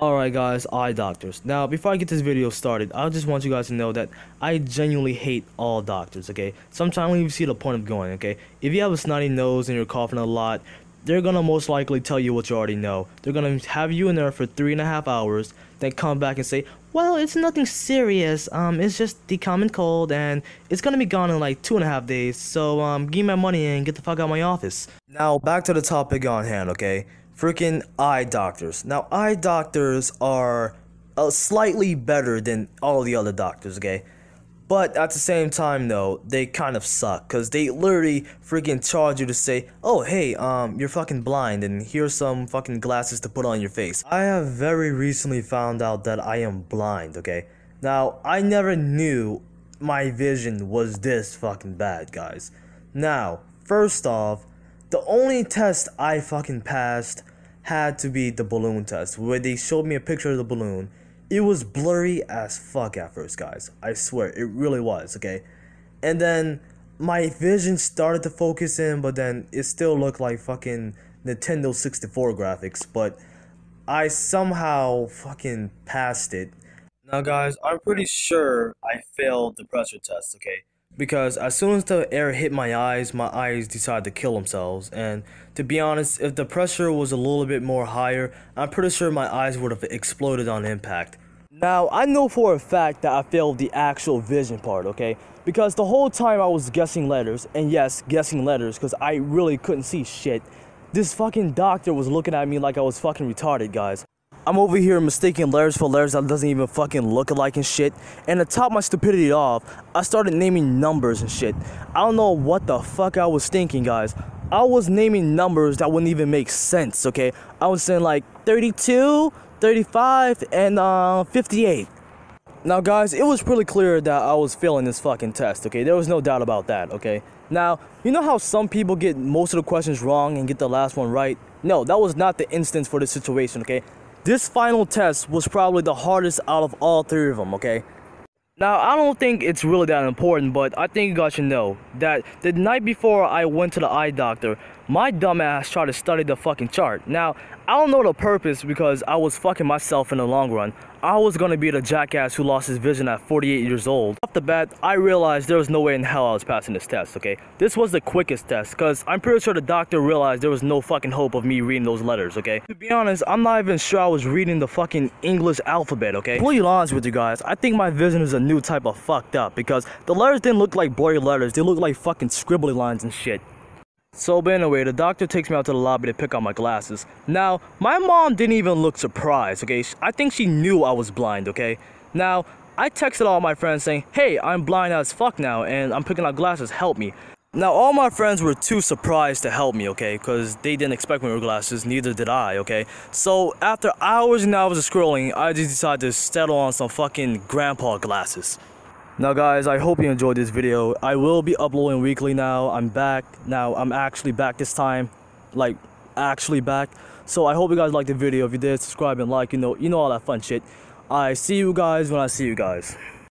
Alright guys, eye doctors. Now, before I get this video started, I just want you guys to know that I genuinely hate all doctors, okay? Sometimes you see the point of going, okay? If you have a snotty nose and you're coughing a lot, they're gonna most likely tell you what you already know. They're gonna have you in there for three and a half hours, then come back and say, well, it's nothing serious, um, it's just the common cold, and it's gonna be gone in like two and a half days, so, um, give me my money and get the fuck out of my office. Now, back to the topic on hand, okay? Freaking eye doctors. Now, eye doctors are uh, slightly better than all the other doctors, okay? But at the same time, though, they kind of suck because they literally freaking charge you to say, "Oh, hey, um, you're fucking blind, and here's some fucking glasses to put on your face." I have very recently found out that I am blind. Okay, now I never knew my vision was this fucking bad, guys. Now, first off, the only test I fucking passed had to be the balloon test, where they showed me a picture of the balloon. It was blurry as fuck at first, guys. I swear, it really was, okay? And then my vision started to focus in, but then it still looked like fucking Nintendo 64 graphics, but I somehow fucking passed it. Now, guys, I'm pretty sure I failed the pressure test, okay? Because as soon as the air hit my eyes, my eyes decided to kill themselves. And to be honest, if the pressure was a little bit more higher, I'm pretty sure my eyes would have exploded on impact. Now, I know for a fact that I failed the actual vision part, okay? Because the whole time I was guessing letters, and yes, guessing letters, because I really couldn't see shit. This fucking doctor was looking at me like I was fucking retarded, guys. I'm over here mistaking letters for letters that doesn't even fucking look alike and shit. And to top my stupidity off, I started naming numbers and shit. I don't know what the fuck I was thinking, guys. I was naming numbers that wouldn't even make sense, okay? I was saying like 32, 35, and uh, 58. Now, guys, it was pretty clear that I was failing this fucking test, okay? There was no doubt about that, okay? Now, you know how some people get most of the questions wrong and get the last one right? No, that was not the instance for this situation, okay? This final test was probably the hardest out of all three of them, okay? Now, I don't think it's really that important, but I think you guys should know that the night before I went to the eye doctor, my dumbass tried to study the fucking chart. Now, I don't know the purpose because I was fucking myself in the long run. I was gonna be the jackass who lost his vision at 48 years old. Off the bat, I realized there was no way in hell I was passing this test, okay? This was the quickest test, because I'm pretty sure the doctor realized there was no fucking hope of me reading those letters, okay? To be honest, I'm not even sure I was reading the fucking English alphabet, okay? Completely honest with you guys, I think my vision is a new type of fucked up, because the letters didn't look like blurry letters, they looked like fucking scribbly lines and shit. So, but anyway, the doctor takes me out to the lobby to pick out my glasses. Now, my mom didn't even look surprised, okay? I think she knew I was blind, okay? Now, I texted all my friends saying, hey, I'm blind as fuck now, and I'm picking out glasses, help me. Now, all my friends were too surprised to help me, okay? Because they didn't expect me with glasses, neither did I, okay? So, after hours and hours of scrolling, I just decided to settle on some fucking grandpa glasses. Now guys, I hope you enjoyed this video. I will be uploading weekly now. I'm back. Now, I'm actually back this time. Like, actually back. So I hope you guys liked the video. If you did, subscribe and like, you know, you know all that fun shit. I see you guys when I see you guys.